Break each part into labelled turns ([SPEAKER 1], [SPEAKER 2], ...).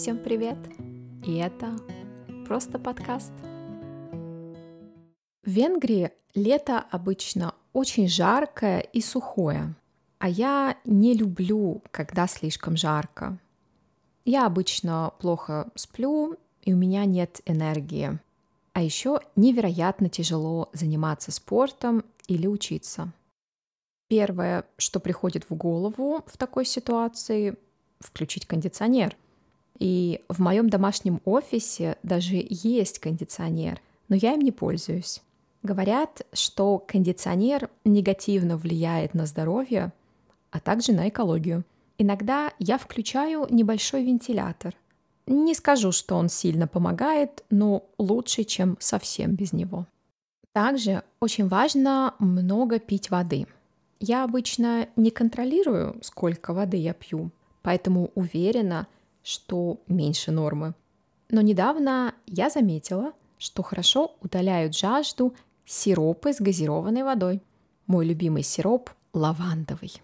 [SPEAKER 1] Всем привет! И это просто подкаст. В Венгрии лето обычно очень жаркое и сухое, а я не люблю, когда слишком жарко. Я обычно плохо сплю, и у меня нет энергии. А еще невероятно тяжело заниматься спортом или учиться. Первое, что приходит в голову в такой ситуации, включить кондиционер – и в моем домашнем офисе даже есть кондиционер, но я им не пользуюсь. Говорят, что кондиционер негативно влияет на здоровье, а также на экологию. Иногда я включаю небольшой вентилятор. Не скажу, что он сильно помогает, но лучше, чем совсем без него. Также очень важно много пить воды. Я обычно не контролирую, сколько воды я пью, поэтому уверена, что меньше нормы. Но недавно я заметила, что хорошо удаляют жажду сиропы с газированной водой. Мой любимый сироп – лавандовый.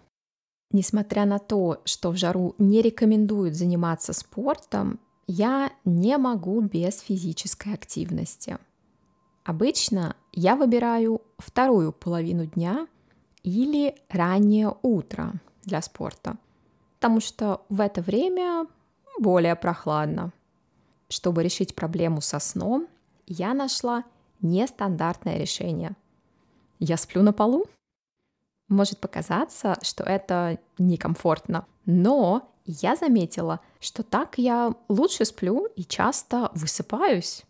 [SPEAKER 1] Несмотря на то, что в жару не рекомендуют заниматься спортом, я не могу без физической активности. Обычно я выбираю вторую половину дня или раннее утро для спорта, потому что в это время более прохладно. Чтобы решить проблему со сном, я нашла нестандартное решение. Я сплю на полу. Может показаться, что это некомфортно, но я заметила, что так я лучше сплю и часто высыпаюсь.